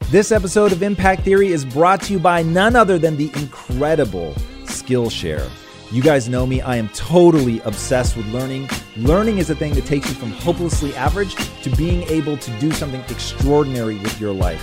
This episode of Impact Theory is brought to you by none other than the incredible Skillshare. You guys know me, I am totally obsessed with learning. Learning is a thing that takes you from hopelessly average to being able to do something extraordinary with your life.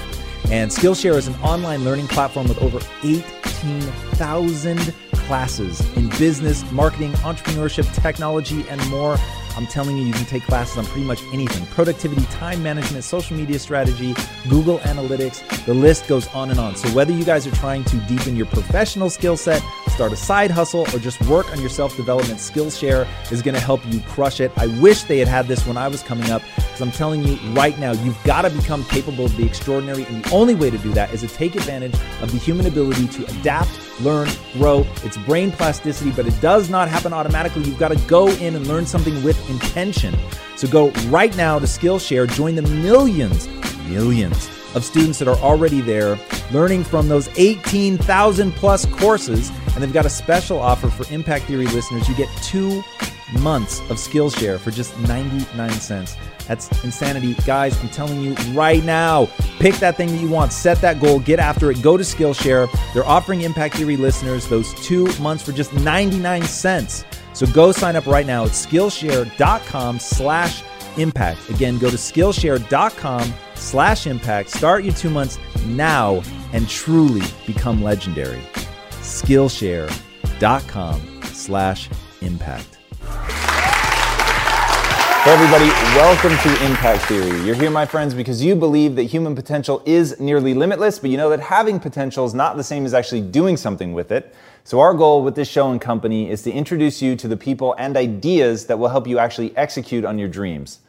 And Skillshare is an online learning platform with over 18,000 classes in business, marketing, entrepreneurship, technology, and more. I'm telling you, you can take classes on pretty much anything productivity, time management, social media strategy, Google Analytics. The list goes on and on. So, whether you guys are trying to deepen your professional skill set, start a side hustle, or just work on your self development, Skillshare is going to help you crush it. I wish they had had this when I was coming up because I'm telling you right now, you've got to become capable of the extraordinary. And the only way to do that is to take advantage of the human ability to adapt, learn, grow. It's brain plasticity, but it does not happen automatically. You've got to go in and learn something with intention. So go right now to Skillshare, join the millions, millions of students that are already there learning from those 18,000 plus courses. And they've got a special offer for Impact Theory listeners. You get two months of Skillshare for just 99 cents. That's insanity. Guys, I'm telling you right now, pick that thing that you want, set that goal, get after it, go to Skillshare. They're offering Impact Theory listeners those two months for just 99 cents. So go sign up right now at Skillshare.com slash impact. Again, go to Skillshare.com slash impact. Start your two months now and truly become legendary. Skillshare.com slash impact. Hey everybody, welcome to Impact Theory. You're here, my friends, because you believe that human potential is nearly limitless, but you know that having potential is not the same as actually doing something with it. So, our goal with this show and company is to introduce you to the people and ideas that will help you actually execute on your dreams.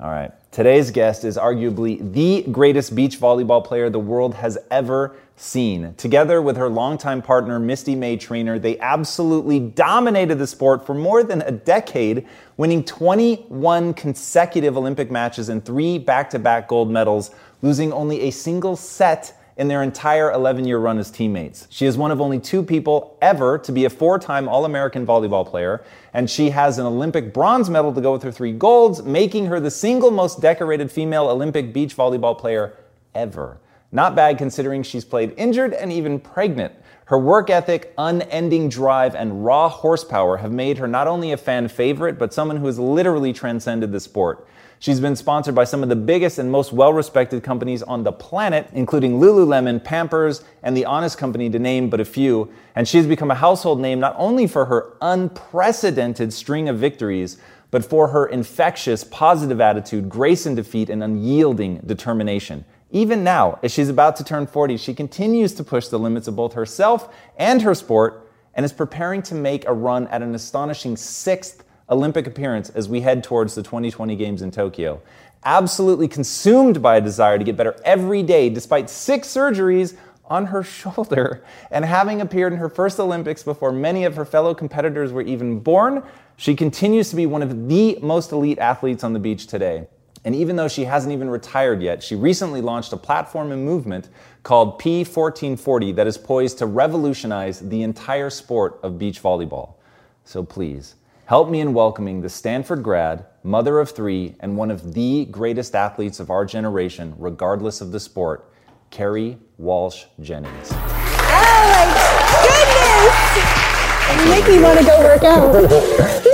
All right, today's guest is arguably the greatest beach volleyball player the world has ever seen. Together with her longtime partner, Misty May Treanor, they absolutely dominated the sport for more than a decade, winning 21 consecutive Olympic matches and three back to back gold medals, losing only a single set in their entire 11 year run as teammates. She is one of only two people ever to be a four time All American volleyball player, and she has an Olympic bronze medal to go with her three golds, making her the single most decorated female Olympic beach volleyball player ever. Not bad considering she's played injured and even pregnant. Her work ethic, unending drive, and raw horsepower have made her not only a fan favorite, but someone who has literally transcended the sport. She's been sponsored by some of the biggest and most well respected companies on the planet, including Lululemon, Pampers, and The Honest Company, to name but a few. And she's become a household name not only for her unprecedented string of victories, but for her infectious, positive attitude, grace in defeat, and unyielding determination. Even now, as she's about to turn 40, she continues to push the limits of both herself and her sport and is preparing to make a run at an astonishing sixth Olympic appearance as we head towards the 2020 Games in Tokyo. Absolutely consumed by a desire to get better every day, despite six surgeries on her shoulder. And having appeared in her first Olympics before many of her fellow competitors were even born, she continues to be one of the most elite athletes on the beach today. And even though she hasn't even retired yet, she recently launched a platform and movement called P1440 that is poised to revolutionize the entire sport of beach volleyball. So please, help me in welcoming the Stanford grad, mother of three, and one of the greatest athletes of our generation, regardless of the sport, Kerri Walsh Jennings. Oh my goodness! You make me want to go work out.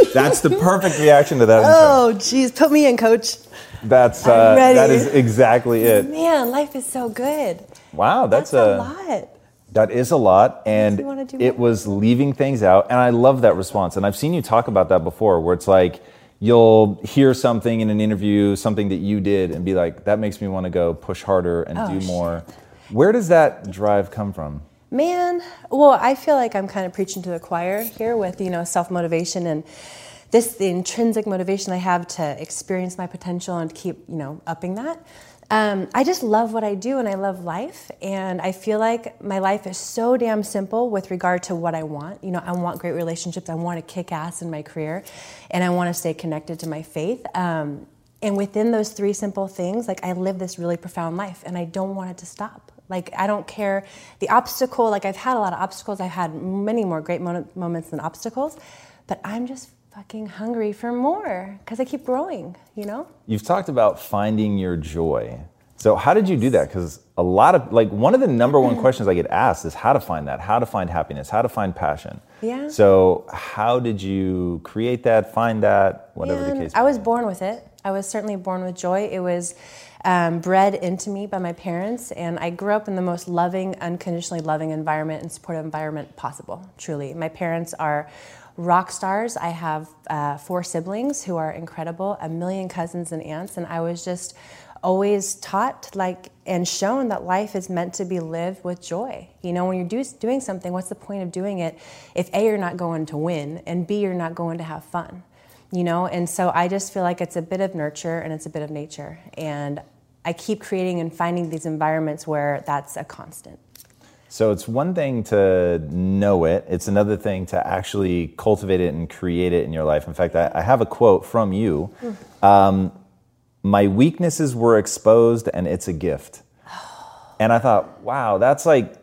That's the perfect reaction to that. Oh, geez, put me in, coach. That's uh, that is exactly it. Man, life is so good. Wow, that's, That's a, a, lot. That is a lot, and me wanna do it was leaving things out, and I love that response. And I've seen you talk about that before, where it's like you'll hear something in an interview, something that you did, and be like, "That makes me want to go push harder and Oh, do shit. more." Where does that drive come from? Man, well, I feel like I'm kind of preaching to the choir here with, you know, self motivation and this the intrinsic motivation I have to experience my potential and keep, you know, upping that. Um, I just love what I do and I love life. And I feel like my life is so damn simple with regard to what I want. You know, I want great relationships, I want to kick ass in my career, and I want to stay connected to my faith. Um, and within those three simple things, like I live this really profound life and I don't want it to stop. Like, I don't care the obstacle, like, I've had a lot of obstacles, I've had many more great mo- moments than obstacles, but I'm just fucking hungry for more because I keep growing, you know? You've talked about finding your joy. So, how did you do that? Because a lot of, like, one of the number one questions I get asked is how to find that, how to find happiness, how to find passion. Yeah. So, how did you create that, find that, whatever And the case? Is? I was born with it. I was certainly born with joy. It was um, bred into me by my parents, and I grew up in the most loving, unconditionally loving environment and supportive environment possible. Truly, my parents are rock stars. I have uh, four siblings who are incredible, a million cousins and aunts, and I was just always taught like and shown that life is meant to be lived with joy. You know, when you're do, doing something, what's the point of doing it if A, you're not going to win, and B, you're not going to have fun? You know, and so I just feel like it's a bit of nurture and it's a bit of nature. And I keep creating and finding these environments where that's a constant. So it's one thing to know it, it's another thing to actually cultivate it and create it in your life. In fact, I, I have a quote from you um, My weaknesses were exposed, and it's a gift. And I thought, wow, that's like,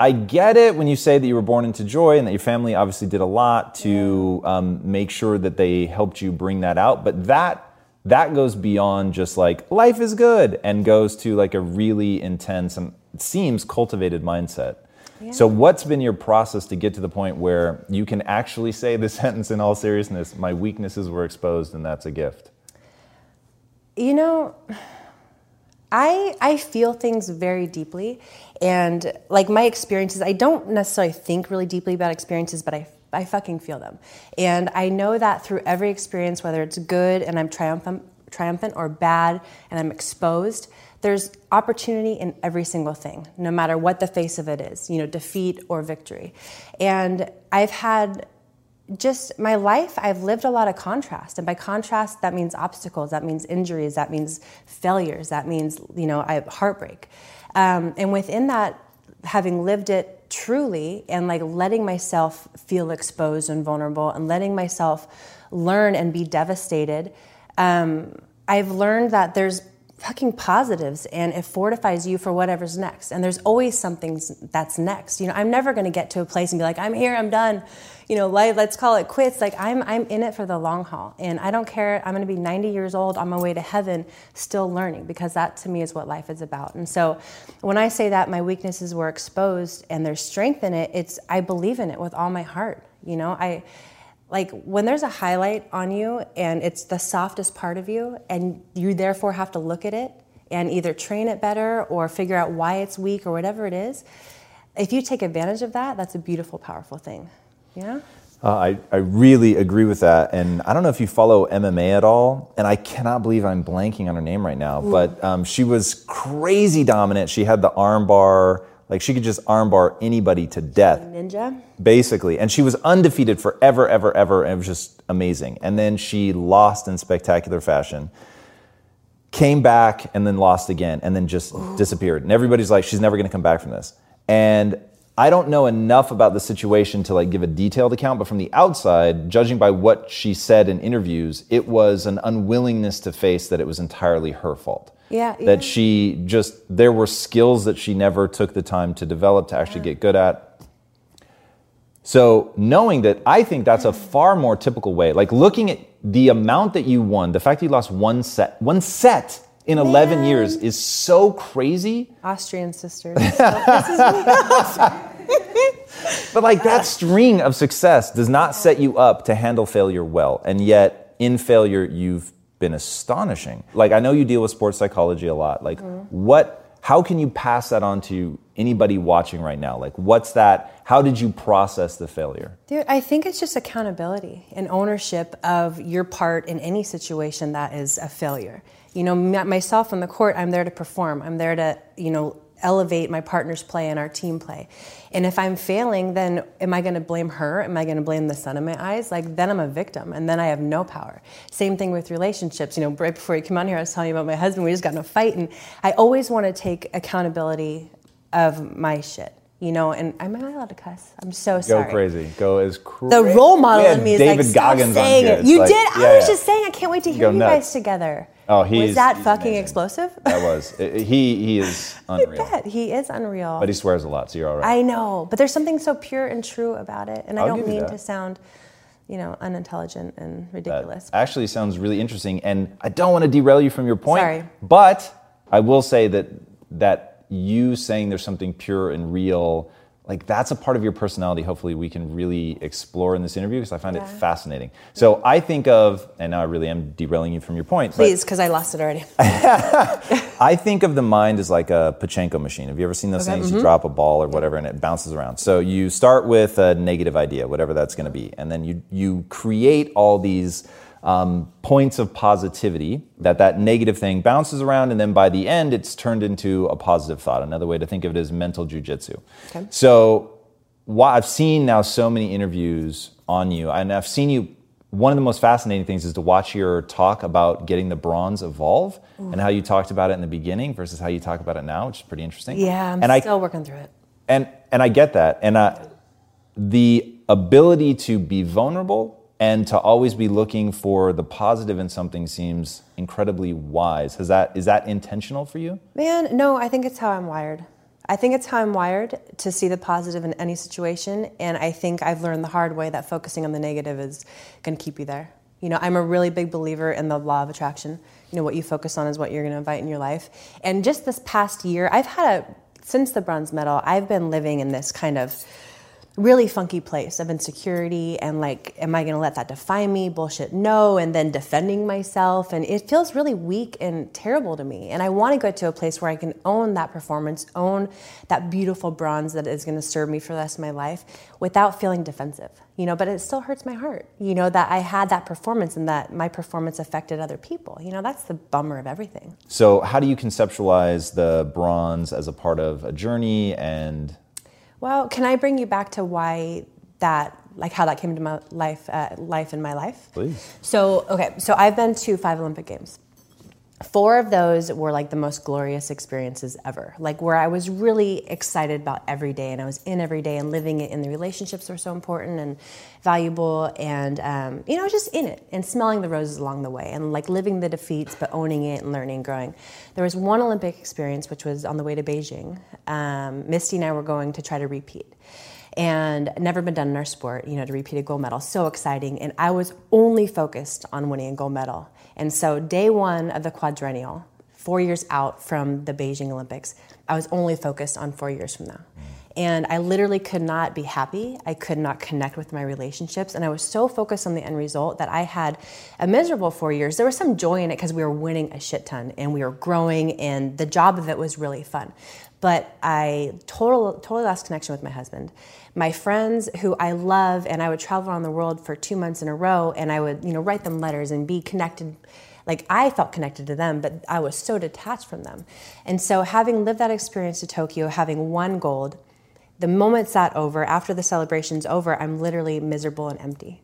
I get it when you say that you were born into joy and that your family obviously did a lot to um, make sure that they helped you bring that out. But that that goes beyond just like life is good and goes to like a really intense and seems cultivated mindset. So what's been your process to get to the point where you can actually say the sentence in all seriousness, my weaknesses were exposed and that's a gift? You know, I I feel things very deeply, and like my experiences, I don't necessarily think really deeply about experiences, but I I fucking feel them, and I know that through every experience, whether it's good and I'm triumphant triumphant or bad and I'm exposed. There's opportunity in every single thing, no matter what the face of it is, you know, defeat or victory. And I've had just my life, I've lived a lot of contrast. And by contrast, that means obstacles, that means injuries, that means failures, that means, you know, I heartbreak. Um, and within that, having lived it truly and like letting myself feel exposed and vulnerable and letting myself learn and be devastated, um, I've learned that there's fucking positives and it fortifies you for whatever's next. And there's always something that's next. You know, I'm never going to get to a place and be like, I'm here, I'm done. You know, let's call it quits. Like I'm, I'm in it for the long haul, and I don't care. I'm going to be 90 years old on my way to heaven, still learning, because that to me is what life is about. And so, when I say that my weaknesses were exposed and there's strength in it, it's I believe in it with all my heart. You know, I like when there's a highlight on you and it's the softest part of you and you therefore have to look at it and either train it better or figure out why it's weak or whatever it is if you take advantage of that that's a beautiful powerful thing yeah Uh, I, I really agree with that. And I don't know if you follow MMA at all. And I cannot believe I'm blanking on her name right now. But um, she was crazy dominant. She had the armbar. Like she could just armbar anybody to death, ninja basically. And she was undefeated forever, ever, ever. And it was just amazing. And then she lost in spectacular fashion. Came back and then lost again and then just disappeared. And everybody's like, she's never going to come back from this. And I don't know enough about the situation to like give a detailed account, but from the outside, judging by what she said in interviews, it was an unwillingness to face that it was entirely her fault. Yeah, That yeah. she just, there were skills that she never took the time to develop to actually get good at. So knowing that, I think that's a mm. far more typical way. Like looking at the amount that you won, the fact that you lost one set, one set in 11 Man. years is so crazy. austrian sisters But like that string of success does not set you up to handle failure well. And yet in failure, you've been astonishing. Like I know you deal with sports psychology a lot. Like mm-hmm. what, how can you pass that on to anybody watching right now? Like what's that, how did you process the failure? Dude, I think it's just accountability and ownership of your part in any situation that is a failure. You know, myself on the court, I'm there to perform. I'm there to, you know, elevate my partner's play and our team play. And if I'm failing, then am I going to blame her? Am I going to blame the sun in my eyes? Like then I'm a victim, and then I have no power. Same thing with relationships. You know, right before you came on here, I was telling you about my husband. We just got in a fight, and I always want to take accountability of my shit you know, and am I allowed to cuss? I'm so sorry. Go crazy. Go as crazy. The role model in me is David like, Goggins saying it. You like, did? Yeah, I was yeah. just saying, I can't wait to hear you, guys together. Oh, he was that fucking amazing. explosive? That was. he he is unreal. I bet he is unreal. But he swears a lot, so you're all right. I know, but there's something so pure and true about it, and I'll I don't mean to sound, you know, unintelligent and ridiculous. That actually sounds really interesting, and I don't want to derail you from your point. Sorry, but I will say that that you saying there's something pure and real like that's a part of your personality hopefully we can really explore in this interview because i find yeah. it fascinating so i think of and now i really am derailing you from your point please because i lost it already i think of the mind as like a pachinko machine have you ever seen those okay. things mm-hmm. you drop a ball or whatever and it bounces around so you start with a negative idea whatever that's going to be and then you you create all these um, points of positivity that that negative thing bounces around and then by the end it's turned into a positive thought. Another way to think of it is mental jujitsu. Okay. so what i've seen now so many interviews on you and i've seen you one of the most fascinating things is to watch your talk about getting the bronze evolve Ooh. and how you talked about it in the beginning versus how you talk about it now which is pretty interesting. Yeah i'm and still I, working through it. And and i get that. And uh, the ability to be vulnerable and to always be looking for the positive in something seems incredibly wise. Is that is that intentional for you? Man, no, I think it's how I'm wired. I think it's how I'm wired to see the positive in any situation, and I think I've learned the hard way that focusing on the negative is going to keep you there. You know, I'm a really big believer in the law of attraction. You know, what you focus on is what you're going to invite in your life. And just this past year, I've had a since the bronze medal, I've been living in this kind of really funky place of insecurity and like am i going to let that define me? Bullshit no and then defending myself and it feels really weak and terrible to me and i want to go to a place where i can own that performance own that beautiful bronze that is going to serve me for the rest of my life without feeling defensive you know but it still hurts my heart you know that i had that performance and that my performance affected other people you know that's the bummer of everything. So how do you conceptualize the bronze as a part of a journey and well, can I bring you back to why that, like how that came into my life, uh, life in my life? Please. So, okay, so I've been to five Olympic Games. Four of those were like the most glorious experiences ever, like where I was really excited about every day and I was in every day and living it, and the relationships were so important and valuable, and um, you know, just in it and smelling the roses along the way and like living the defeats but owning it and learning and growing. There was one Olympic experience which was on the way to Beijing. Um, Misty and I were going to try to repeat and never been done in our sport, you know, to repeat a gold medal. So exciting. And I was only focused on winning a gold medal. And so, day one of the quadrennial, four years out from the Beijing Olympics, I was only focused on four years from now. And I literally could not be happy. I could not connect with my relationships. And I was so focused on the end result that I had a miserable four years. There was some joy in it because we were winning a shit ton and we were growing, and the job of it was really fun. But I total, totally lost connection with my husband my friends who I love, and I would travel around the world for two months in a row, and I would, you know, write them letters and be connected. Like I felt connected to them, but I was so detached from them. And so, having lived that experience to Tokyo, having won gold, the moment's that over, after the celebration's over, I'm literally miserable and empty.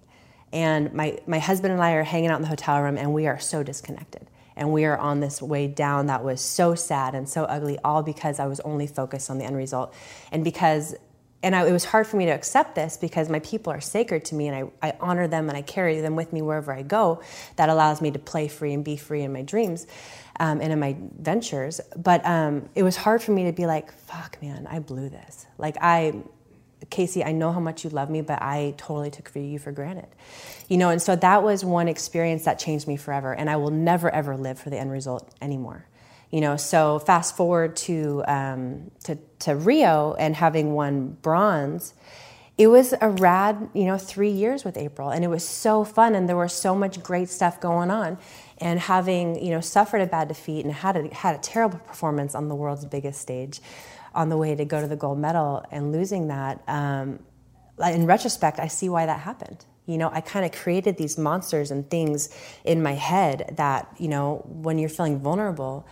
And my, my husband and I are hanging out in the hotel room, and we are so disconnected. And we are on this way down that was so sad and so ugly, all because I was only focused on the end result. And because and I, it was hard for me to accept this because my people are sacred to me and I, I, honor them and I carry them with me wherever I go. That allows me to play free and be free in my dreams um, and in my ventures. But um, it was hard for me to be like, fuck, man, I blew this. Like, I, Casey, I know how much you love me, but I totally took you for granted. You know, and so that was one experience that changed me forever. And I will never, ever live for the end result anymore. You know, so fast forward to, um, to, to Rio and having won bronze, it was a rad, you know, three years with April, and it was so fun, and there was so much great stuff going on. And having, you know, suffered a bad defeat and had a, had a terrible performance on the world's biggest stage, on the way to go to the gold medal, and losing that, um, in retrospect, I see why that happened. You know, I kind of created these monsters and things in my head that, you know, when you're feeling vulnerable,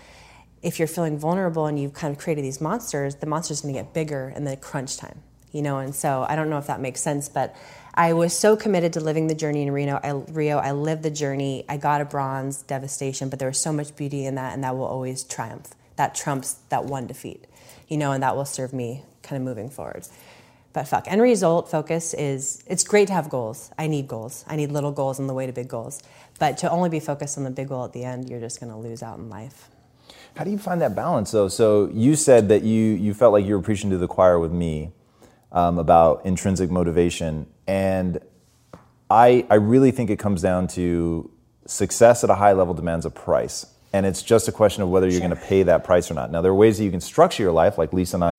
if you're feeling vulnerable and you've kind of created these monsters, the monster's going to get bigger in the crunch time, you know. And so I don't know if that makes sense, but I was so committed to living the journey in Reno. I, Rio, I lived the journey. I got a bronze, devastation, but there was so much beauty in that, and that will always triumph. That trumps that one defeat, you know, and that will serve me kind of moving forward. But fuck, end result focus is it's great to have goals. I need goals. I need little goals on the way to big goals. But to only be focused on the big goal at the end, you're just going to lose out in life. How do you find that balance though? So you said that you you felt like you were preaching to the choir with me um, about intrinsic motivation, and I I really think it comes down to success at a high level demands a price. And it's just a question of whether you're sure. going to pay that price or not. Now, there are ways that you can structure your life, like Lisa and I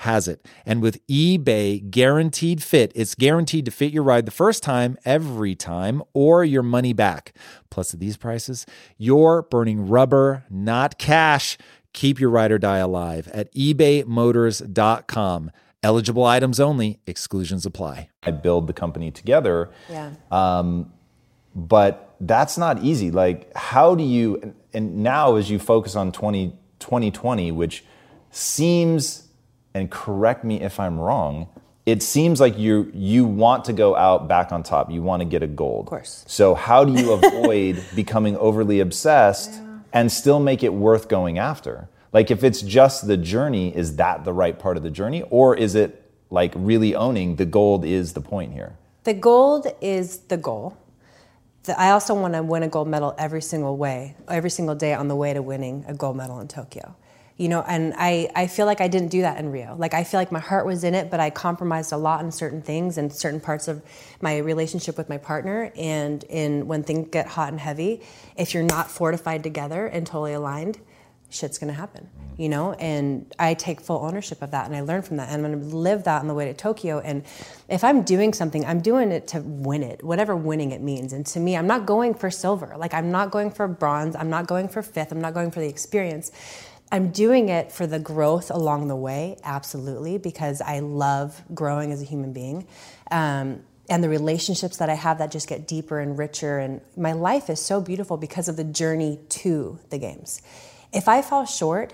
has it. And with eBay guaranteed fit, it's guaranteed to fit your ride the first time, every time, or your money back. Plus, at these prices, you're burning rubber, not cash. Keep your ride or die alive at ebaymotors.com. Eligible items only, exclusions apply. I build the company together. Yeah. Um, but that's not easy. Like, how do you, and now as you focus on 20, 2020, which seems and correct me if I'm wrong, it seems like you you want to go out back on top. You want to get a gold. Of course. So how do you avoid becoming overly obsessed yeah. and still make it worth going after? Like if it's just the journey, is that the right part of the journey, or is it like really owning the gold is the point here? The gold is the goal. The, I also want to win a gold medal every single way, every single day on the way to winning a gold medal in Tokyo. You know, and I, I feel like I didn't do that in Rio. Like I feel like my heart was in it, but I compromised a lot in certain things and certain parts of my relationship with my partner. And in when things get hot and heavy, if you're not fortified together and totally aligned, shit's gonna happen, you know? And I take full ownership of that and I learn from that. And I'm gonna live that on the way to Tokyo. And if I'm doing something, I'm doing it to win it, whatever winning it means. And to me, I'm not going for silver. Like, I'm not going for bronze. I'm not going for fifth. I'm not going for the experience. I'm doing it for the growth along the way, absolutely, because I love growing as a human being. Um, and the relationships that I have that just get deeper and richer. And my life is so beautiful because of the journey to the games. If I fall short,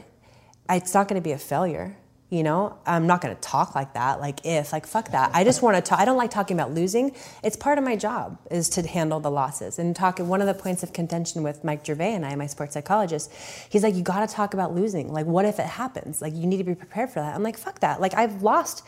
it's not going to be a failure. You know, I'm not going to talk like that. Like if, like fuck that. I just want to talk. I don't like talking about losing. It's part of my job is to handle the losses and talk. One of the points of contention with Mike Gervais and I, my sports psychologist, he's like, you got to talk about losing. Like, what if it happens? Like, you need to be prepared for that. I'm like, fuck that. Like, I've lost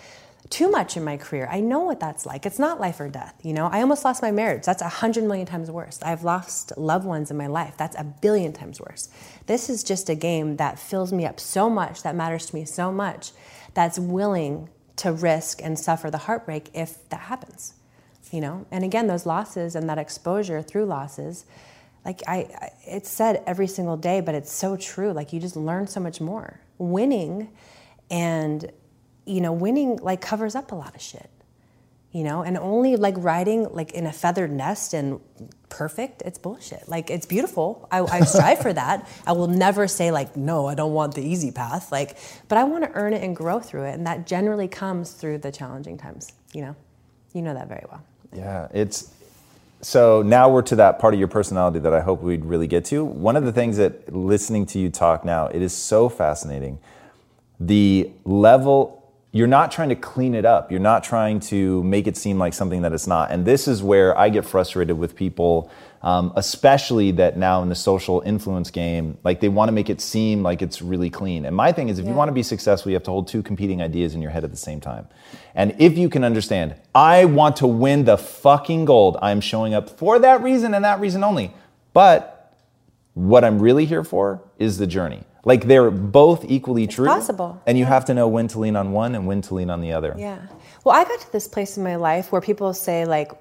too much in my career. I know what that's like. It's not life or death, you know? I almost lost my marriage. That's a hundred million times worse. I've lost loved ones in my life. That's a billion times worse. This is just a game that fills me up so much, that matters to me so much, that's willing to risk and suffer the heartbreak if that happens, you know? And again, those losses and that exposure through losses, like I, I it's said every single day, but it's so true. Like you just learn so much more. Winning and you know, winning like covers up a lot of shit. You know, and only like riding like in a feathered nest and perfect, it's bullshit. Like it's beautiful. I, I strive for that. I will never say like, no, I don't want the easy path. Like, but I want to earn it and grow through it. And that generally comes through the challenging times, you know? You know that very well. Yeah, it's so now we're to that part of your personality that I hope we'd really get to. One of the things that listening to you talk now, it is so fascinating. The level you're not trying to clean it up. You're not trying to make it seem like something that it's not. And this is where I get frustrated with people, um, especially that now in the social influence game, like they want to make it seem like it's really clean. And my thing is, if yeah. you want to be successful, you have to hold two competing ideas in your head at the same time. And if you can understand, I want to win the fucking gold, I'm showing up for that reason and that reason only. But what I'm really here for is the journey. Like they're both equally it's true. Possible. And you yeah. have to know when to lean on one and when to lean on the other. Yeah. Well, I got to this place in my life where people say like,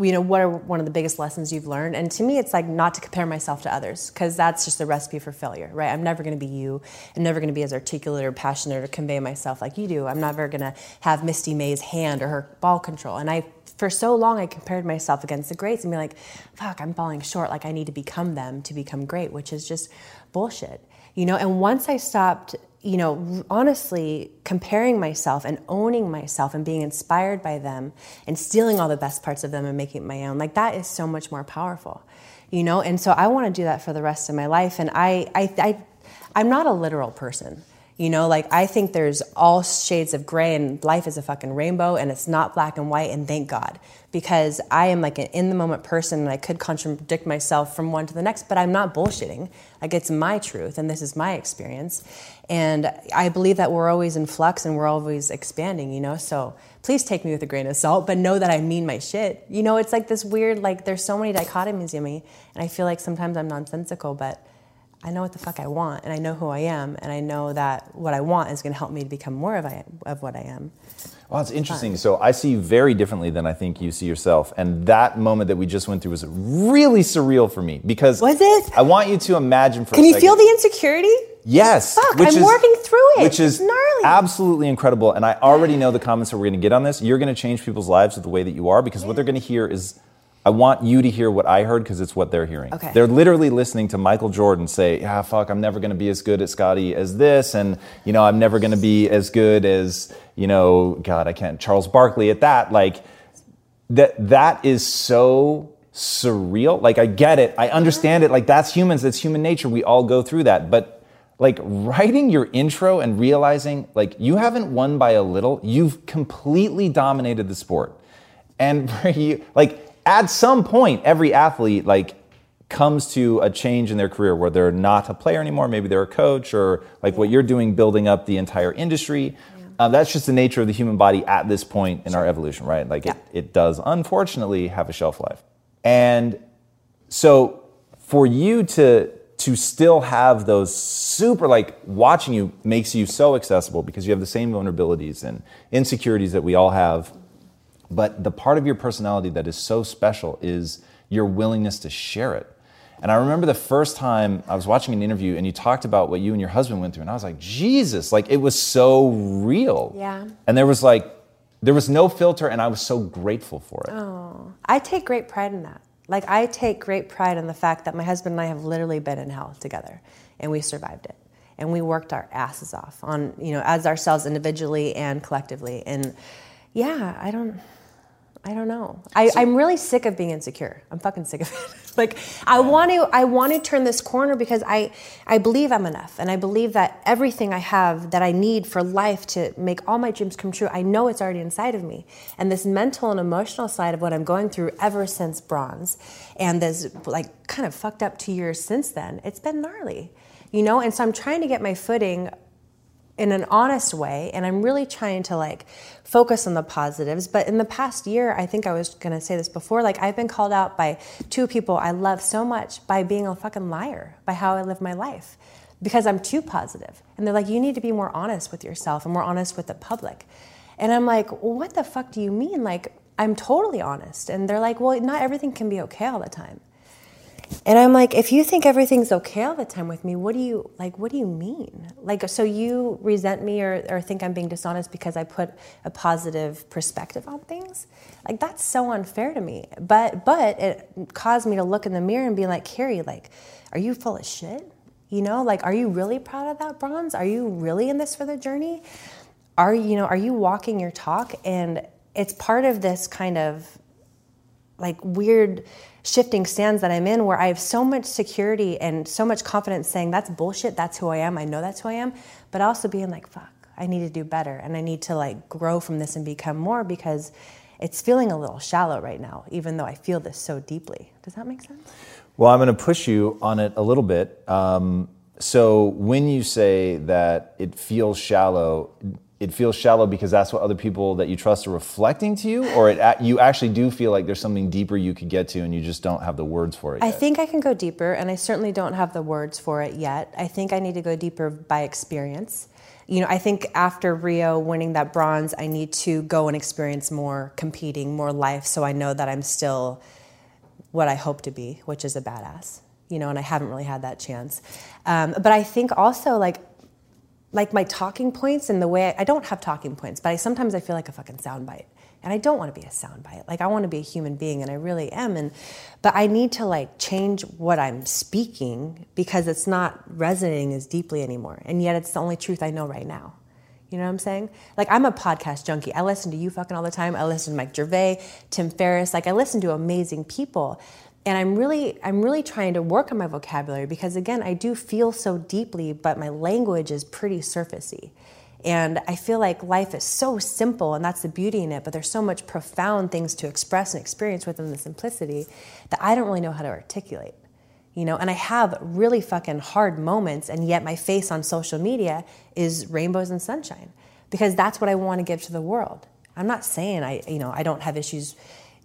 you know, what are one of the biggest lessons you've learned? And to me, it's like not to compare myself to others because that's just a recipe for failure, right? I'm never going to be you. I'm never going to be as articulate or passionate or convey myself like you do. I'm never going to have Misty May's hand or her ball control. And I, for so long, I compared myself against the greats and be like, fuck, I'm falling short. Like I need to become them to become great, which is just bullshit you know and once i stopped you know honestly comparing myself and owning myself and being inspired by them and stealing all the best parts of them and making it my own like that is so much more powerful you know? And so i want to do that for the rest of my life. And i i, I i'm not a literal person you know, like I think there's all shades of gray and life is a fucking rainbow and it's not black and white and thank God because I am like an in the moment person and I could contradict myself from one to the next, but I'm not bullshitting. Like it's my truth and this is my experience. And I believe that we're always in flux and we're always expanding, you know? So please take me with a grain of salt, but know that I mean my shit. You know, it's like this weird, like there's so many dichotomies in me and I feel like sometimes I'm nonsensical, but I know what the fuck I want and I know who I am and I know that what I want is going to help me to become more of, I, of what I am. Well, it's interesting. Fun. So I see you very differently than I think you see yourself. And that moment that we just went through was really surreal for me because Was it? I want you to imagine for Can you feel the insecurity? Yes. Fuck, I'm is, working through it. Which is gnarly. absolutely incredible. And I already know the comments that we're going to get on this. You're going to change people's lives with the way that you are because yeah. what they're going to hear is I want you to hear what I heard because it's what they're hearing. Okay. They're literally listening to Michael Jordan say, "Yeah, fuck, I'm never going to be as good at Scottie as this, and you know, I'm never going to be as good as you know, God, I can't Charles Barkley at that." Like that. That is so surreal. Like I get it, I understand it. Like that's humans. That's human nature. We all go through that, but. Like writing your intro and realizing like you haven't won by a little, you've completely dominated the sport. And for you, like at some point, every athlete like comes to a change in their career where they're not a player anymore. Maybe they're a coach, or like what you're doing, building up the entire industry. Yeah. Uh, that's just the nature of the human body at this point in our evolution, right? Like Yeah. it, it does, unfortunately, have a shelf life. And so for you to to still have those super like watching you makes you so accessible because you have the same vulnerabilities and insecurities that we all have but the part of your personality that is so special is your willingness to share it and i remember the first time i was watching an interview and you talked about what you and your husband went through and i was like jesus like it was so real Yeah. and there was like there was no filter and i was so grateful for it Oh, I take great pride in that. Like, I take great pride in the fact that my husband and I have literally been in hell together and we survived it. And we worked our asses off on, you know, as ourselves individually and collectively. And yeah, I don't. I don't know. I, I'm really sick of being insecure. I'm fucking sick of it. like I want to I want to turn this corner because I I believe I'm enough and I believe that everything I have that I need for life to make all my dreams come true, I know it's already inside of me. And this mental and emotional side of what I'm going through ever since bronze and this like kind of fucked up 2 years since then, it's been gnarly. You know, and so I'm trying to get my footing in an honest way and i'm really trying to like focus on the positives. But in the past year i think i was going to say this before like i've been called out by two people i love so much by being a fucking liar by how i live my life because i'm too positive. And they're like you need to be more honest with yourself and more honest with the public. And i'm like well, what the fuck do you mean? Like i'm totally honest. And they're like well not everything can be okay all the time and I'm like, if you think everything's okay all the time with me, what do you like? What do you mean? Like, so you resent me or, or think I'm being dishonest because I put a positive perspective on things? Like, that's so unfair to me. But but it caused me to look in the mirror and be like, Kerri, like, are you full of shit? You know, like, are you really proud of that bronze? Are you really in this for the journey? Are you know, are you walking your talk? And it's part of this kind of like weird shifting stands that I'm in where I have so much security and so much confidence saying that's bullshit, that's who I am, I know that's who I am, but also being like, fuck, I need to do better and I need to like grow from this and become more because it's feeling a little shallow right now, even though I feel this so deeply. Does that make sense? Well, I'm going to push you on it a little bit. Um, so when you say that it feels shallow, it feels shallow because that's what other people that you trust are reflecting to you, or it, you actually do feel like there's something deeper you could get to, and you just don't have the words for it. I yet. think I can go deeper, and I certainly don't have the words for it yet. I think I need to go deeper by experience. You know, I think after Rio winning that bronze, I need to go and experience more competing, more life, so I know that I'm still what I hope to be, which is a badass. You know, and I haven't really had that chance. Um, but I think also like like my talking points and the way I, I don't have talking points, but I sometimes I feel like a fucking soundbite. And I don't want to be a soundbite. Like I want to be a human being and I really am and but I need to like change what I'm speaking because it's not resonating as deeply anymore. And yet it's the only truth I know right now. You know what I'm saying? Like I'm a podcast junkie. I listen to you fucking all the time. I listen to Mike Gervais, Tim Ferriss. Like I listen to amazing people. And I'm really I'm really trying to work on my vocabulary because again, I do feel so deeply, but my language is pretty surfacey. And I feel like life is so simple and that's the beauty in it, but there's so much profound things to express and experience within the simplicity that I don't really know how to articulate you know? And i have really fucking hard moments and yet my face on social media is rainbows and sunshine because that's what i want to give to the world. I'm not saying i you know i don't have issues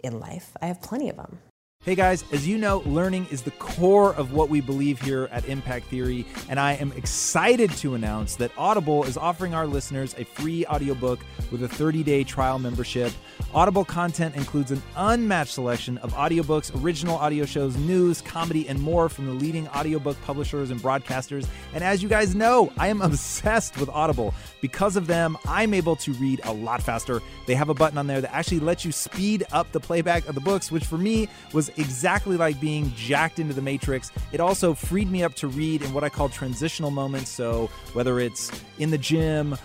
in life. I have plenty of them Hey guys, as you know, learning is the core of what we believe here at Impact Theory, and I am excited to announce that Audible is offering our listeners a free audiobook with a 30-day trial membership. Audible content includes an unmatched selection of audiobooks, original audio shows, news, comedy, and more from the leading audiobook publishers and broadcasters. And as you guys know, I am obsessed with Audible. Because of them, I'm able to read a lot faster. They have a button on there that actually lets you speed up the playback of the books, which for me was exactly like being jacked into the Matrix. It also freed me up to read in what I call transitional moments. So whether it's in the gym,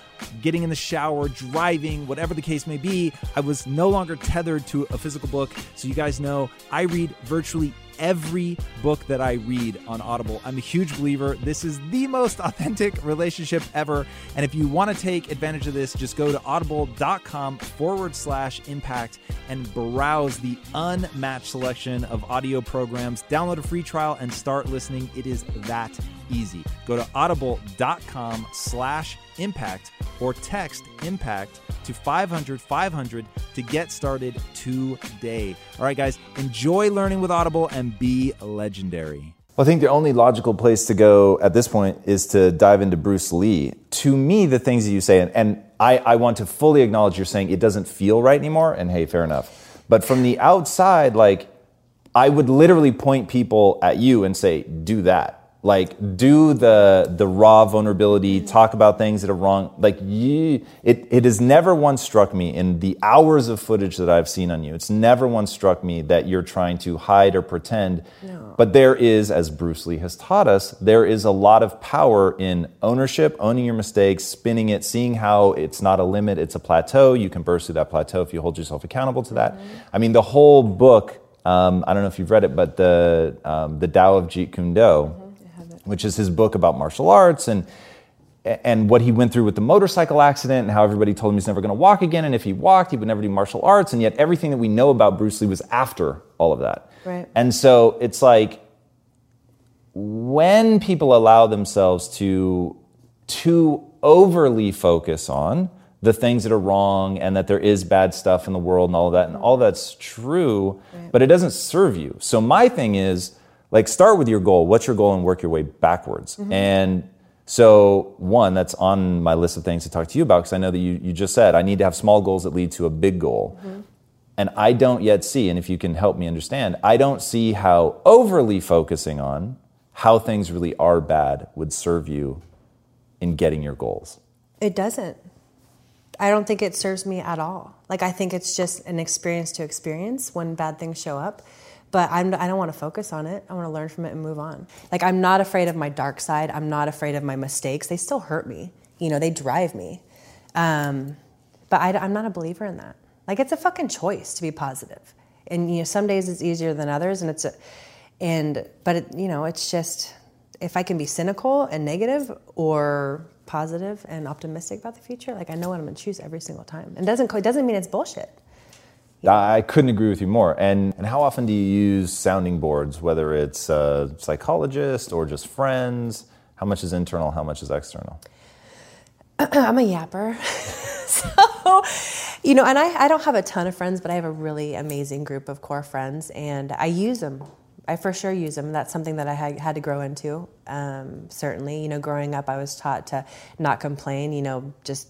getting in the shower, driving, whatever the case may be, I was no longer tethered to a physical book. So you guys know I read virtually every book that I read on Audible. I'm a huge believer. This is the most authentic relationship ever. And if you want to take advantage of this, just go to audible.com forward slash impact and browse the unmatched selection of audio programs. Download a free trial and start listening. It is that easy. Go to audible.com slash impact or text impact to 500 500 to get started today. All right, guys, enjoy learning with Audible and be legendary. Well, I think the only logical place to go at this point is to dive into Bruce Lee. To me, the things that you say, and, and I, I want to fully acknowledge you're saying it doesn't feel right anymore, and hey, fair enough. But from the outside, like, I would literally point people at you and say, do that like do the the raw vulnerability talk about things that are wrong. Like you it, it has never once struck me in the hours of footage that i've seen on you it's never once struck me that you're trying to hide or pretend. No. but there is as bruce lee has taught us there is a lot of power in ownership owning your mistakes spinning it seeing how it's not a limit it's a plateau. You can burst through that plateau if you hold yourself accountable to that. Mm-hmm. i mean the whole book um, i don't know if you've read it but the um, the tao of jeet kune do mm-hmm which is his book about martial arts and and what he went through with the motorcycle accident and how everybody told him he's never going to walk again and if he walked he would never do martial arts and yet everything that we know about Bruce Lee was after all of that. Right. And so it's like when people allow themselves to too overly focus on the things that are wrong and that there is bad stuff in the world and all of that and all that's true right. but it doesn't serve you. So my thing is like start with your goal. What's your goal and work your way backwards. Mm-hmm. And so, one, that's on my list of things to talk to you about because I know that you, you just said I need to have small goals that lead to a big goal. Mm-hmm. And I don't yet see, and if you can help me understand, I don't see how overly focusing on how things really are bad would serve you in getting your goals. It doesn't. I don't think it serves me at all. Like, I think it's just an experience to experience when bad things show up but I'm, I don't want to focus on it. I want to learn from it and move on. Like, I'm not afraid of my dark side. I'm not afraid of my mistakes. They still hurt me. You know, they drive me. Um, but I, I'm not a believer in that. Like, it's a fucking choice to be positive. And, you know, some days it's easier than others. And it's a, and, but, it, you know, it's just, if I can be cynical and negative or positive and optimistic about the future, like I know what I'm gonna choose every single time. And doesn't it doesn't mean it's bullshit. I couldn't agree with you more. And, and how often do you use sounding boards, whether it's a psychologist or just friends? How much is internal, how much is external? I'm a yapper. so, you know, and I, I don't have a ton of friends, but I have a really amazing group of core friends, and I use them. I for sure use them. That's something that I had to grow into. Um, certainly, you know, growing up, I was taught to not complain. You know, just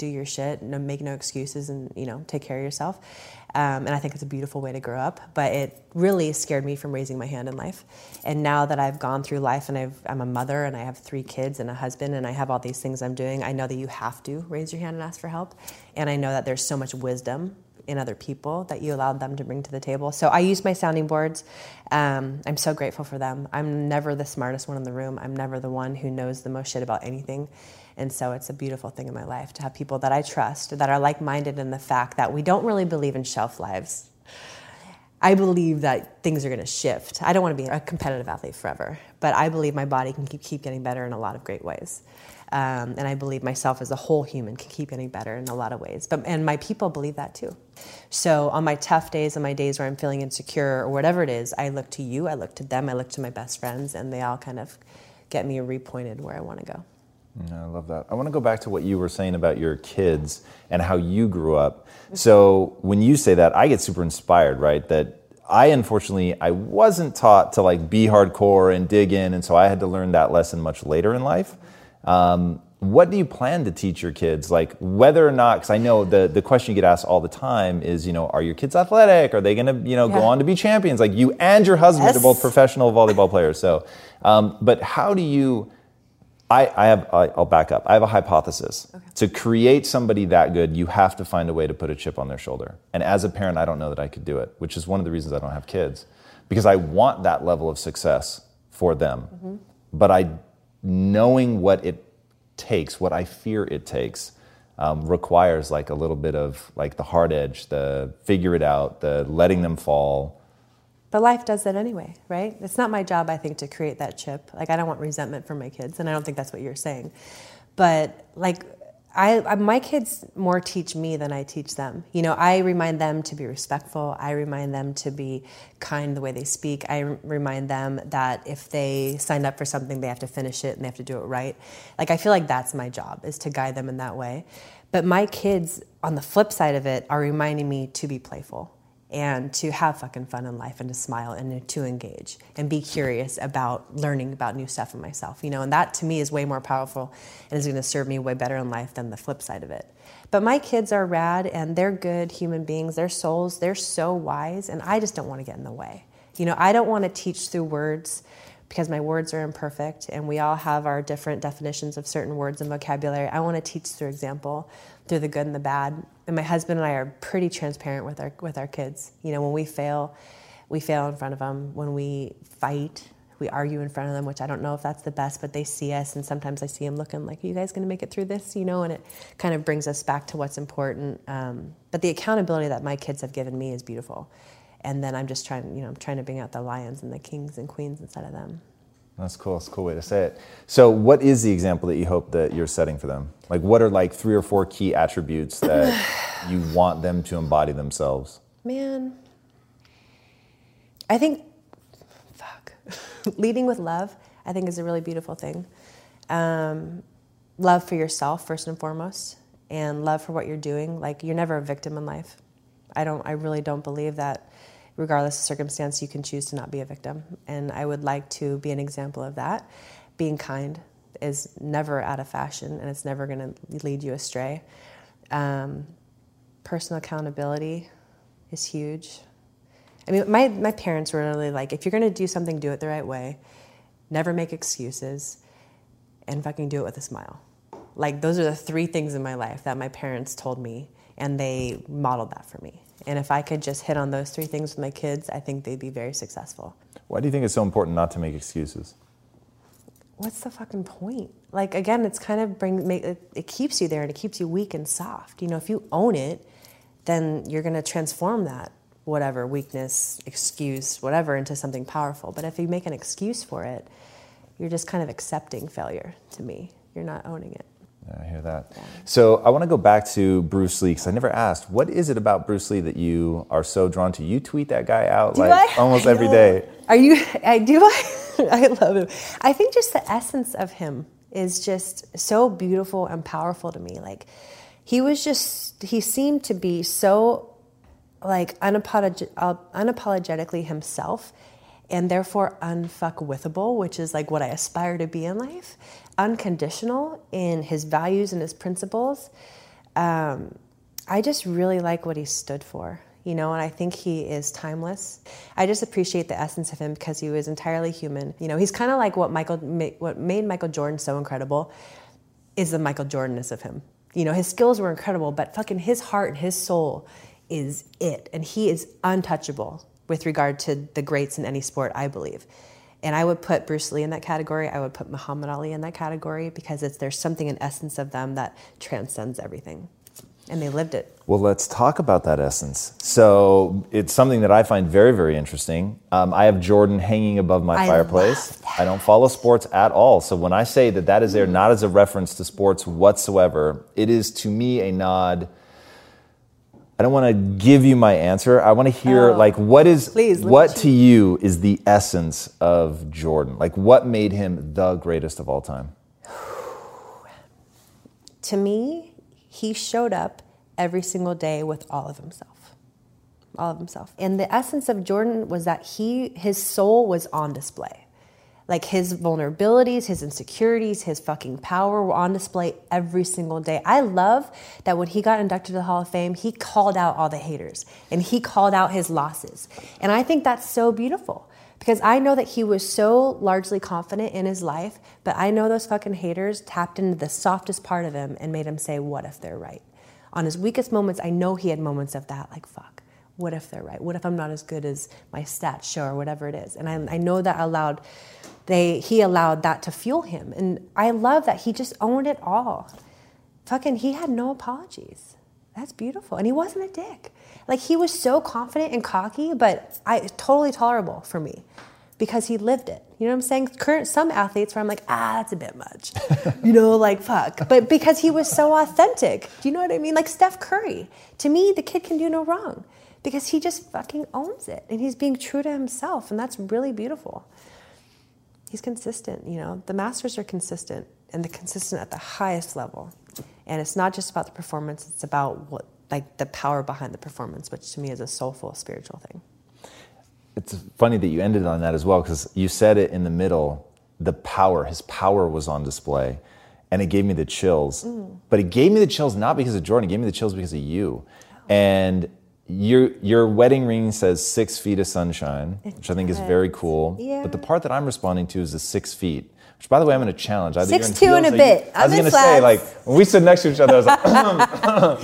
do your shit, no, make no excuses, and you know, take care of yourself. Um, and I think it's a beautiful way to grow up. But it really scared me from raising my hand in life. And now that I've gone through life and i am a mother and I have three kids and a husband and I have all these things I'm doing, I know that you have to raise your hand and ask for help. And I know that there's so much wisdom in other people that you allowed them to bring to the table. So I use my sounding boards. Um, I'm so grateful for them. I'm never the smartest one in the room. I'm never the one who knows the most shit about anything. And so it's a beautiful thing in my life to have people that I trust that are like minded in the fact that we don't really believe in shelf lives. I believe that things are going to shift. I don't want to be a competitive athlete forever, but I believe my body can keep, keep getting better in a lot of great ways. Um, and I believe myself as a whole human can keep getting better in a lot of ways. But and my people believe that too. So on my tough days and my days where I'm feeling insecure or whatever it is, I look to you, I look to them, I look to my best friends, and they all kind of get me repointed where I want to go. I love that. I want to go back to what you were saying about your kids and how you grew up. So when you say that, I get super inspired, right? That I unfortunately I wasn't taught to like be hardcore and dig in, and so I had to learn that lesson much later in life. Um, what do you plan to teach your kids? Like whether or not, because I know the the question you get asked all the time is, you know, are your kids athletic? Are they going to, you know, yeah. go on to be champions? Like you and your husband yes. are both professional volleyball players. So, um, but how do you? I, I have, I'll back up. I have a hypothesis. Okay. To create somebody that good, you have to find a way to put a chip on their shoulder. And as a parent, I don't know that I could do it, which is one of the reasons I don't have kids, because I want that level of success for them. Mm-hmm. But I, knowing what it takes, what I fear it takes, um, requires like a little bit of like the hard edge, the figure it out, the letting them fall, but life does that anyway, right? It's not my job, I think, to create that chip. Like, I don't want resentment from my kids, and I don't think that's what you're saying. But, like, I, I, my kids more teach me than I teach them. You know, I remind them to be respectful. I remind them to be kind the way they speak. I remind them that if they signed up for something, they have to finish it and they have to do it right. Like I feel like that's my job is to guide them in that way. But my kids, on the flip side of it, are reminding me to be playful and to have fucking fun in life and to smile and to engage and be curious about learning about new stuff in myself you know? And that to me is way more powerful and is going to serve me way better in life than the flip side of it. But my kids are rad and they're good human beings. They're souls they're so wise and i just don't want to get in the way. You know i don't want to teach through words because my words are imperfect and we all have our different definitions of certain words and vocabulary i want to teach through example through the good and the bad. And my husband and I are pretty transparent with our with our kids. You know, when we fail, we fail in front of them. When we fight, we argue in front of them, which I don't know if that's the best, but they see us, and sometimes I see them looking like, "Are you guys going to make it through this?" You know, and it kind of brings us back to what's important. Um, but the accountability that my kids have given me is beautiful, and then I'm just trying, you know, I'm trying to bring out the lions and the kings and queens instead of them. That's cool. That's a cool way to say it. So, what is the example that you hope that you're setting for them? Like, what are like three or four key attributes that you want them to embody themselves? Man, I think, fuck, leading with love, I think is a really beautiful thing. Um, love for yourself first and foremost, and love for what you're doing. Like, you're never a victim in life. I don't. I really don't believe that regardless of circumstance, you can choose to not be a victim. And I would like to be an example of that. Being kind is never out of fashion and it's never going to lead you astray. Um, personal accountability is huge. I mean, my, my parents were really like, if you're going to do something, do it the right way. Never make excuses and fucking do it with a smile. Like, those are the three things in my life that my parents told me, and they modeled that for me. And if I could just hit on those three things with my kids, I think they'd be very successful. Why do you think it's so important not to make excuses? What's the fucking point? Like again, it's kind of bring make it, it keeps you there and it keeps you weak and soft. You know, if you own it, then you're going to transform that whatever weakness, excuse, whatever into something powerful. But if you make an excuse for it, you're just kind of accepting failure to me. You're not owning it. I hear that. So I want to go back to Bruce Lee because I never asked. What is it about Bruce Lee that you are so drawn to? You tweet that guy out do like I? almost I every day. Are you? I do. I, I love him. I think just the essence of him is just so beautiful and powerful to me. Like he was just. He seemed to be so like unapolog- uh, unapologetically himself and therefore unfuckwithable, which is like what I aspire to be in life, unconditional in his values and his principles. Um, I just really like what he stood for, you know, and I think he is timeless. I just appreciate the essence of him because he was entirely human. You know, he's kind of like what Michael, what made Michael Jordan so incredible is the Michael Jordanness of him. You know, his skills were incredible, but fucking his heart and his soul is it, and he is untouchable with regard to the greats in any sport, I believe. And I would put Bruce Lee in that category. I would put Muhammad Ali in that category because it's, there's something in essence of them that transcends everything. And they lived it. Well, let's talk about that essence. So it's something that I find very, very interesting. Um, I have Jordan hanging above my I fireplace. I don't follow sports at all. So when I say that that is there not as a reference to sports whatsoever, it is to me a nod I don't want to give you my answer. I want to hear Oh. like what is Please, what to you is the essence of Jordan? Like what made him the greatest of all time? To me, he showed up every single day with all of himself. All of himself. And the essence of Jordan was that he his soul was on display. Like his vulnerabilities, his insecurities, his fucking power were on display every single day. I love that when he got inducted to the Hall of Fame, he called out all the haters and he called out his losses. And I think that's so beautiful because I know that he was so largely confident in his life, but I know those fucking haters tapped into the softest part of him and made him say, What if they're right? On his weakest moments, I know he had moments of that, like, fuck, what if they're right? What if I'm not as good as my stats show or whatever it is? And I, I know that allowed, they, he allowed that to fuel him. And I love that he just owned it all. Fucking, he had no apologies. That's beautiful. And he wasn't a dick. Like, he was so confident and cocky, but I totally tolerable for me. because he lived it. You know what I'm saying? Current some athletes where I'm like, ah, that's a bit much. you know, like fuck. But because he was so authentic. Do you know what I mean? Like Steph Curry. To me, the kid can do no wrong because he just fucking owns it and he's being true to himself and that's really beautiful. He's consistent, you know. The masters are consistent and they're consistent at the highest level. And it's not just about the performance, it's about what like the power behind the performance, which to me is a soulful spiritual thing it's funny that you ended on that as well because you said it in the middle. The power, his power was on display, and it gave me the chills. Mm. But it gave me the chills not because of Jordan. It gave me the chills because of you. And your your wedding ring says six feet of sunshine, which I think is very cool. Yeah. But the part that I'm responding to is the six feet. Which, by the way, I'm going to challenge. Either Six two and a bit. I was going to say, like, when we sit next to each other, I was like,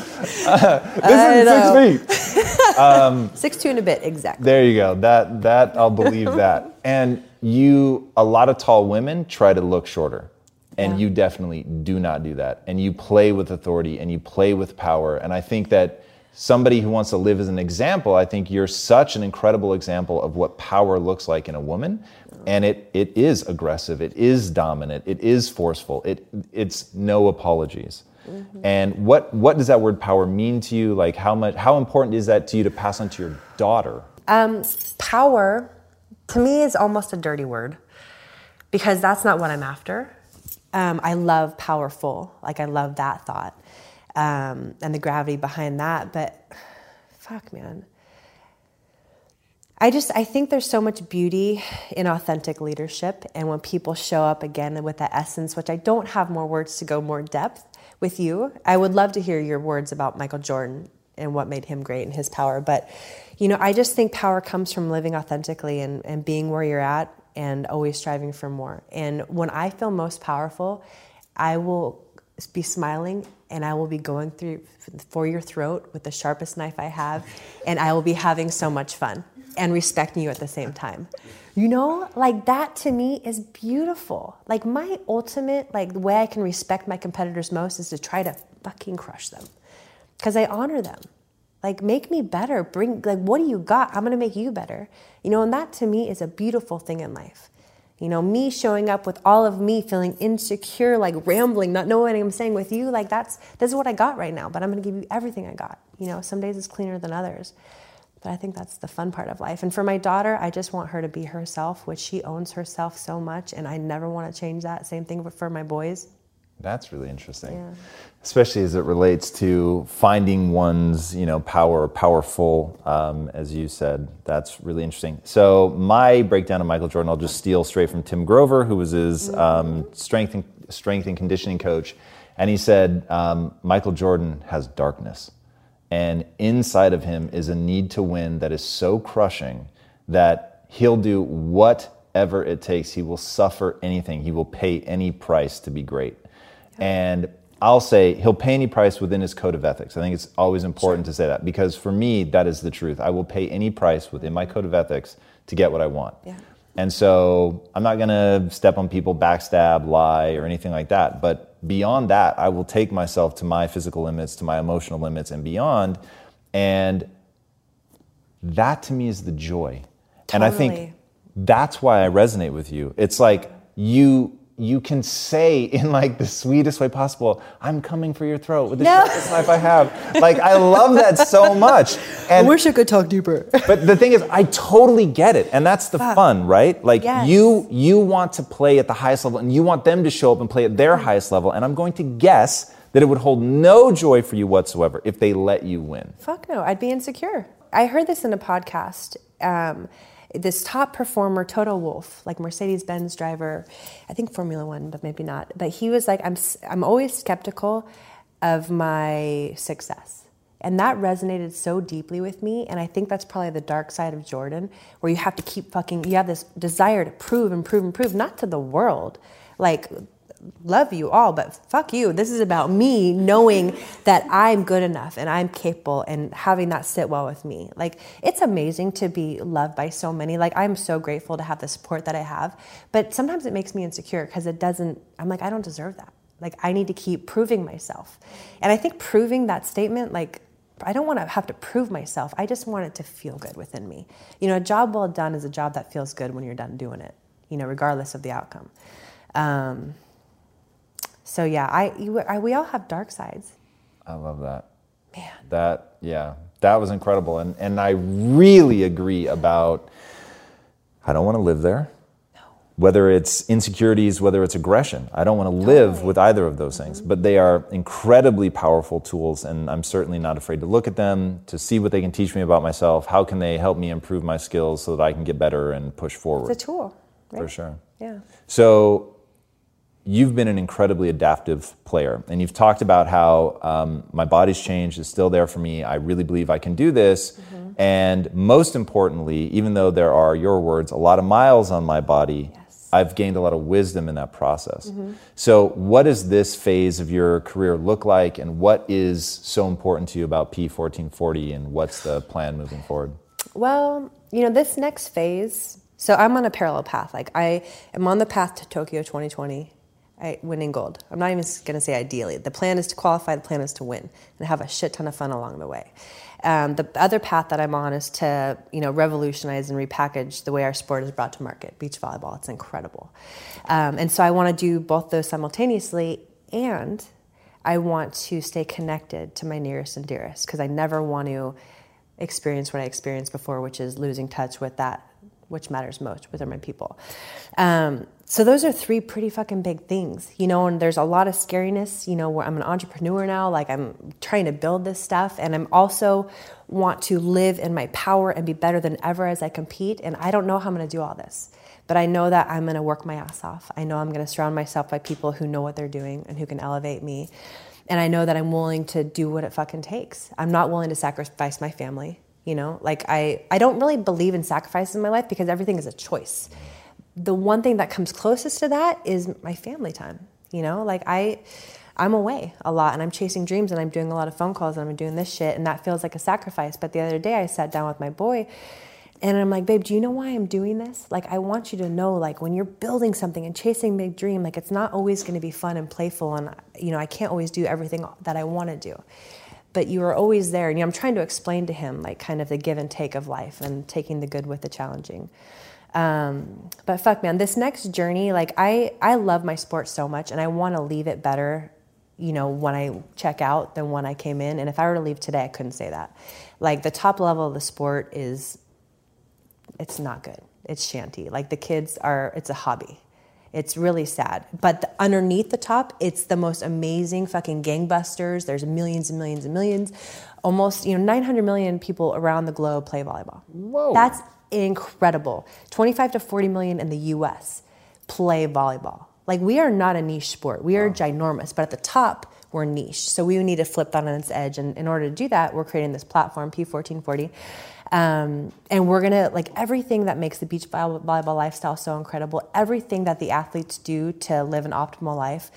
this is six feet. Um, six two and a bit, exactly. There you go. That that I'll believe that. And you, a lot of tall women try to look shorter, and yeah. you definitely do not do that. And you play with authority and you play with power. And I think that somebody who wants to live as an example, I think you're such an incredible example of what power looks like in a woman. And it, it is aggressive, it is dominant, it is forceful, it, it's no apologies. Mm-hmm. And what, what does that word power mean to you? Like how much, how important is that to you to pass on to your daughter? Um, power to me is almost a dirty word because that's not what I'm after. Um, I love powerful, like I love that thought um, and the gravity behind that. But fuck, man. I just I think there's so much beauty in authentic leadership and when people show up again with that essence which I don't have more words to go more depth with you. I would love to hear your words about Michael Jordan and what made him great and his power, but you know, I just think power comes from living authentically and, and being where you're at and always striving for more. And when I feel most powerful, I will be smiling and I will be going through for your throat with the sharpest knife I have, and I will be having so much fun and respecting you at the same time. You know, like that to me is beautiful. Like my ultimate, like the way I can respect my competitors most is to try to fucking crush them because I honor them. Like, make me better. Bring, like, what do you got? I'm gonna make you better. You know, and that to me is a beautiful thing in life. You know, me showing up with all of me feeling insecure, like rambling, not knowing what I'm saying with you, like that's this is what I got right now, but I'm gonna give you everything I got. You know, some days it's cleaner than others. But I think that's the fun part of life. And for my daughter, I just want her to be herself, which she owns herself so much, and I never want to change that. Same thing for my boys. That's really interesting. Yeah. Especially as it relates to finding one's, you know, power, powerful, um, as you said. That's really interesting. So my breakdown of Michael Jordan, I'll just steal straight from Tim Grover, who was his mm-hmm. um, strength, and, strength and conditioning coach. And he said, um, Michael Jordan has darkness. And inside of him is a need to win that is so crushing that he'll do whatever it takes. He will suffer anything. He will pay any price to be great. And I'll say he'll pay any price within his code of ethics. I think it's always important sure. to say that because for me, that is the truth. I will pay any price within my code of ethics to get what I want. Yeah. And so I'm not going to step on people, backstab, lie, or anything like that. But beyond that, I will take myself to my physical limits, to my emotional limits, and beyond. And that to me is the joy. Totally. And I think that's why I resonate with you. It's like you you can say in like the sweetest way possible, I'm coming for your throat with the no. sharpest knife I have. Like I love that so much. And, I wish I could talk deeper. but the thing is, I totally get it. And that's the Fuck. fun, right? Like yes. you you want to play at the highest level and you want them to show up and play at their highest level. And I'm going to guess that it would hold no joy for you whatsoever if they let you win. Fuck no, I'd be insecure. I heard this in a podcast. Um, this top performer, Toto Wolff, like Mercedes Benz driver, I think Formula One, but maybe not. But he was like, I'm, I'm always skeptical of my success. And that resonated so deeply with me. And I think that's probably the dark side of Jordan, where you have to keep fucking, you have this desire to prove and prove and prove, not to the world. Like, love you all, but fuck you. This is about me knowing that I'm good enough and I'm capable and having that sit well with me. Like, it's amazing to be loved by so many. Like, I'm so grateful to have the support that I have, but sometimes it makes me insecure because it doesn't, I'm like, I don't deserve that. Like, I need to keep proving myself. And I think proving that statement, like, I don't want to have to prove myself. I just want it to feel good within me. You know, a job well done is a job that feels good when you're done doing it. You know, regardless of the outcome. Um, so yeah, I, you, I we all have dark sides. I love that. Man. That yeah, that was incredible, and and I really agree about. I don't want to live there. No. Whether it's insecurities, whether it's aggression, I don't want to live with either of those things. Mm-hmm. But they are incredibly powerful tools, and I'm certainly not afraid to look at them to see what they can teach me about myself. How can they help me improve my skills so that I can get better and push forward? It's a tool. Right? For sure. Yeah. So you've been an incredibly adaptive player, and you've talked about how um, my body's changed, is still there for me. I really believe I can do this. Mm-hmm. And most importantly, even though there are your words, a lot of miles on my body, Yes. I've gained a lot of wisdom in that process. So, what does this phase of your career look like, and what is so important to you about P1440, and what's the plan moving forward? Well, you know, this next phase, so I'm on a parallel path. Like, I am on the path to Tokyo 2020, I, winning gold. I'm not even going to say ideally. The plan is to qualify, the plan is to win, and have a shit ton of fun along the way. Um, the other path that I'm on is to, you know, revolutionize and repackage the way our sport is brought to market. Beach volleyball, it's incredible. Um, and so I want to do both those simultaneously, and I want to stay connected to my nearest and dearest because I never want to experience what I experienced before, which is losing touch with that which matters most, which are my people. Um, so those are three pretty fucking big things, you know. And there's a lot of scariness, you know. Where I'm an entrepreneur now, like I'm trying to build this stuff, and I'm also want to live in my power and be better than ever as I compete. And I don't know how I'm going to do all this, but I know that I'm going to work my ass off. I know I'm going to surround myself by people who know what they're doing and who can elevate me. And I know that I'm willing to do what it fucking takes. I'm not willing to sacrifice my family. You know, like I, I don't really believe in sacrifices in my life because everything is a choice. The one thing that comes closest to that is my family time. You know, like I, I'm away a lot and I'm chasing dreams and I'm doing a lot of phone calls and I'm doing this shit and that feels like a sacrifice. But the other day I sat down with my boy and I'm like, babe, do you know why I'm doing this? Like, I want you to know, like, when you're building something and chasing big dream, like, it's not always going to be fun and playful. And, you know, I can't always do everything that I want to do. But you were always there. And you know, I'm trying to explain to him, like, kind of the give and take of life and taking the good with the challenging. Um, but fuck, man, this next journey, like, I, I love my sport so much and I want to leave it better you know, when I check out than when I came in. And if I were to leave today, I couldn't say that. Like the top level of the sport is it's not good. It's shanty. Like the kids are, it's a hobby. It's really sad. But the, underneath the top, it's the most amazing fucking gangbusters. There's millions and millions and millions. Almost, you know, 900 million people around the globe play volleyball. Whoa. That's incredible. 25 to 40 million in the US play volleyball. Like we are not a niche sport. We are ginormous, but at the top, we're niche. So we need to flip that on its edge. And in order to do that, we're creating this platform, P1440. Um, and we're gonna like everything that makes the beach volleyball lifestyle so incredible, everything that the athletes do to live an optimal life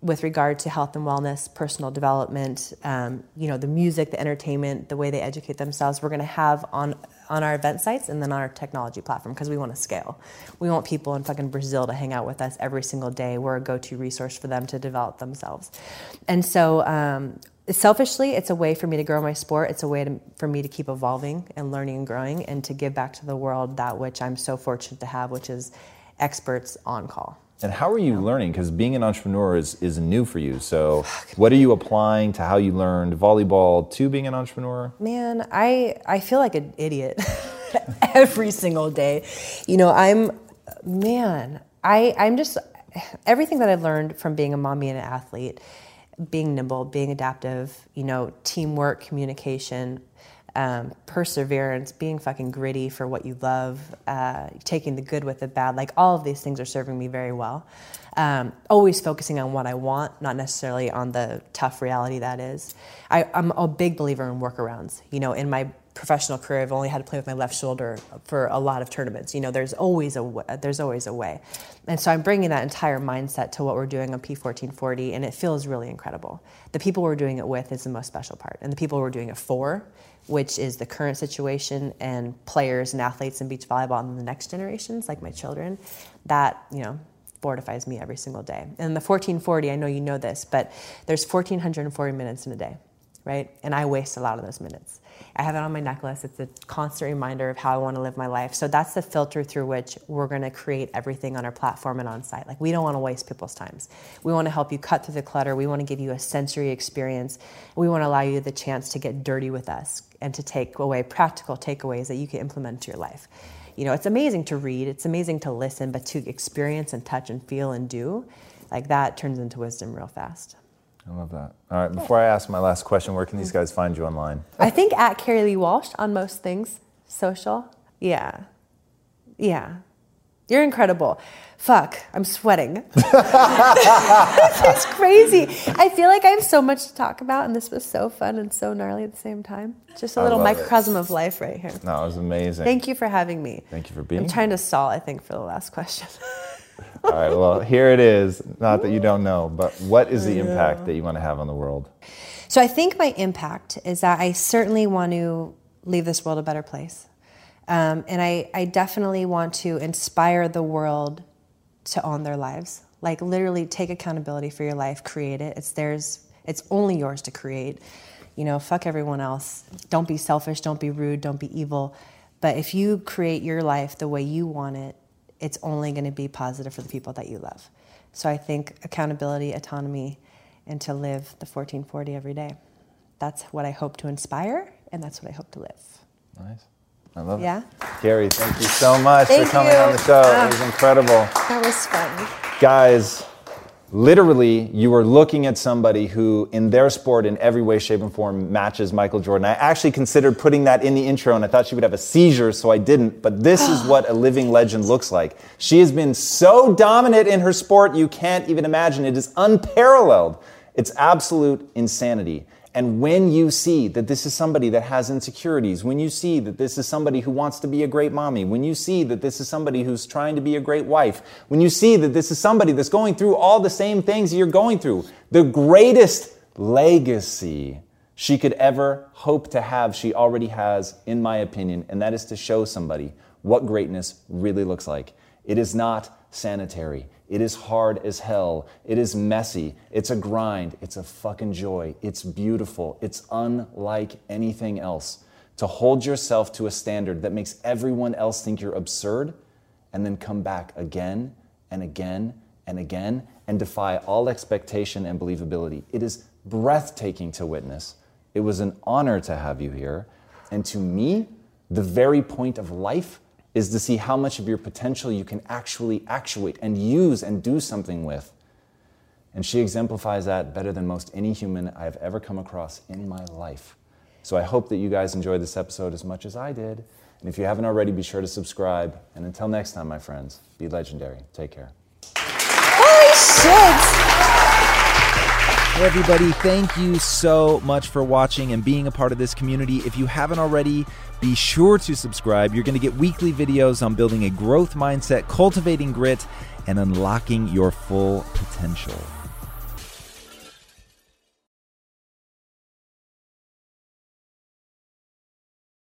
with regard to health and wellness, personal development, um, you know, the music, the entertainment, the way they educate themselves, we're gonna have on on our event sites and then on our technology platform because we want to scale. We want people in fucking Brazil to hang out with us every single day. We're a go-to resource for them to develop themselves. And so um, selfishly, it's a way for me to grow my sport. It's a way to, for me to keep evolving and learning and growing and to give back to the world that which I'm so fortunate to have, which is experts on call. And how are you learning? Because being an entrepreneur is, is new for you. So, what are you applying to how you learned volleyball to being an entrepreneur? Man, I I feel like an idiot every single day. You know, I'm man, I I'm just everything that I've learned from being a mommy and an athlete, being nimble, being adaptive, you know, teamwork, communication, um, perseverance, being fucking gritty for what you love, uh, taking the good with the bad. Like all of these things are serving me very well. Um, always focusing on what I want, not necessarily on the tough reality that is. I, I'm a big believer in workarounds. You know, in my professional career, I've only had to play with my left shoulder for a lot of tournaments. You know, there's always a there's always a way, and so I'm bringing that entire mindset to what we're doing on P1440, and it feels really incredible. The people we're doing it with is the most special part, and the people we're doing it for, which is the current situation and players and athletes in beach volleyball and the next generations, like my children, that you know fortifies me every single day. And the 1440, I know you know this, but there's 1440 minutes in a day. right? And I waste a lot of those minutes. I have it on my necklace. It's a constant reminder of how I want to live my life. So that's the filter through which we're going to create everything on our platform and on site. Like we don't want to waste people's times. We want to help you cut through the clutter. We want to give you a sensory experience. We want to allow you the chance to get dirty with us and to take away practical takeaways that you can implement to your life. You know, it's amazing to read, it's amazing to listen, but to experience and touch and feel and do, like that turns into wisdom real fast. I love that. All right, before I ask my last question, where can these guys find you online? I think at Kerri Lee Walsh on most things, social. Yeah. Yeah. You're incredible. Fuck, I'm sweating. it's crazy. I feel like I have so much to talk about, and this was so fun and so gnarly at the same time. Just a little microcosm it. of life right here. No, it was amazing. Thank you for having me. Thank you for being I'm trying to stall, I think, for the last question. All right, well, here it is. Not that you don't know, but what is the impact that you want to have on the world? So I think my impact is that I certainly want to leave this world a better place. Um, and I, I definitely want to inspire the world to own their lives. Like literally take accountability for your life, create it. It's theirs, it's only yours to create. You know, fuck everyone else. Don't be selfish, don't be rude, don't be evil. But if you create your life the way you want it, it's only going to be positive for the people that you love. So I think accountability, autonomy, and to live the 1440 every day. That's what I hope to inspire, and that's what I hope to live. Nice. I love yeah? it. Yeah. Kerri, thank you so much thank for coming you. on the show. it ah. was incredible. That was fun. Guys, literally, you are looking at somebody who, in their sport, in every way, shape, and form, matches Michael Jordan. I actually considered putting that in the intro, and I thought she would have a seizure, so I didn't. But this is what a living legend looks like. She has been so dominant in her sport, you can't even imagine. It is unparalleled. It's absolute insanity. And when you see that this is somebody that has insecurities, when you see that this is somebody who wants to be a great mommy, when you see that this is somebody who's trying to be a great wife, when you see that this is somebody that's going through all the same things you're going through, the greatest legacy she could ever hope to have, she already has, in my opinion, and that is to show somebody what greatness really looks like. It is not sanitary. It is hard as hell. It is messy. It's a grind. It's a fucking joy. It's beautiful. It's unlike anything else. To hold yourself to a standard that makes everyone else think you're absurd and then come back again and again and again and defy all expectation and believability. It is breathtaking to witness. It was an honor to have you here. And to me, the very point of life is to see how much of your potential you can actually actuate and use and do something with. And she exemplifies that better than most any human I've ever come across in my life. So I hope that you guys enjoyed this episode as much as I did. And if you haven't already, be sure to subscribe. And until next time, my friends, be legendary. Take care. Holy shit! Hey, everybody, thank you so much for watching and being a part of this community. If you haven't already, be sure to subscribe. You're going to get weekly videos on building a growth mindset, cultivating grit, and unlocking your full potential.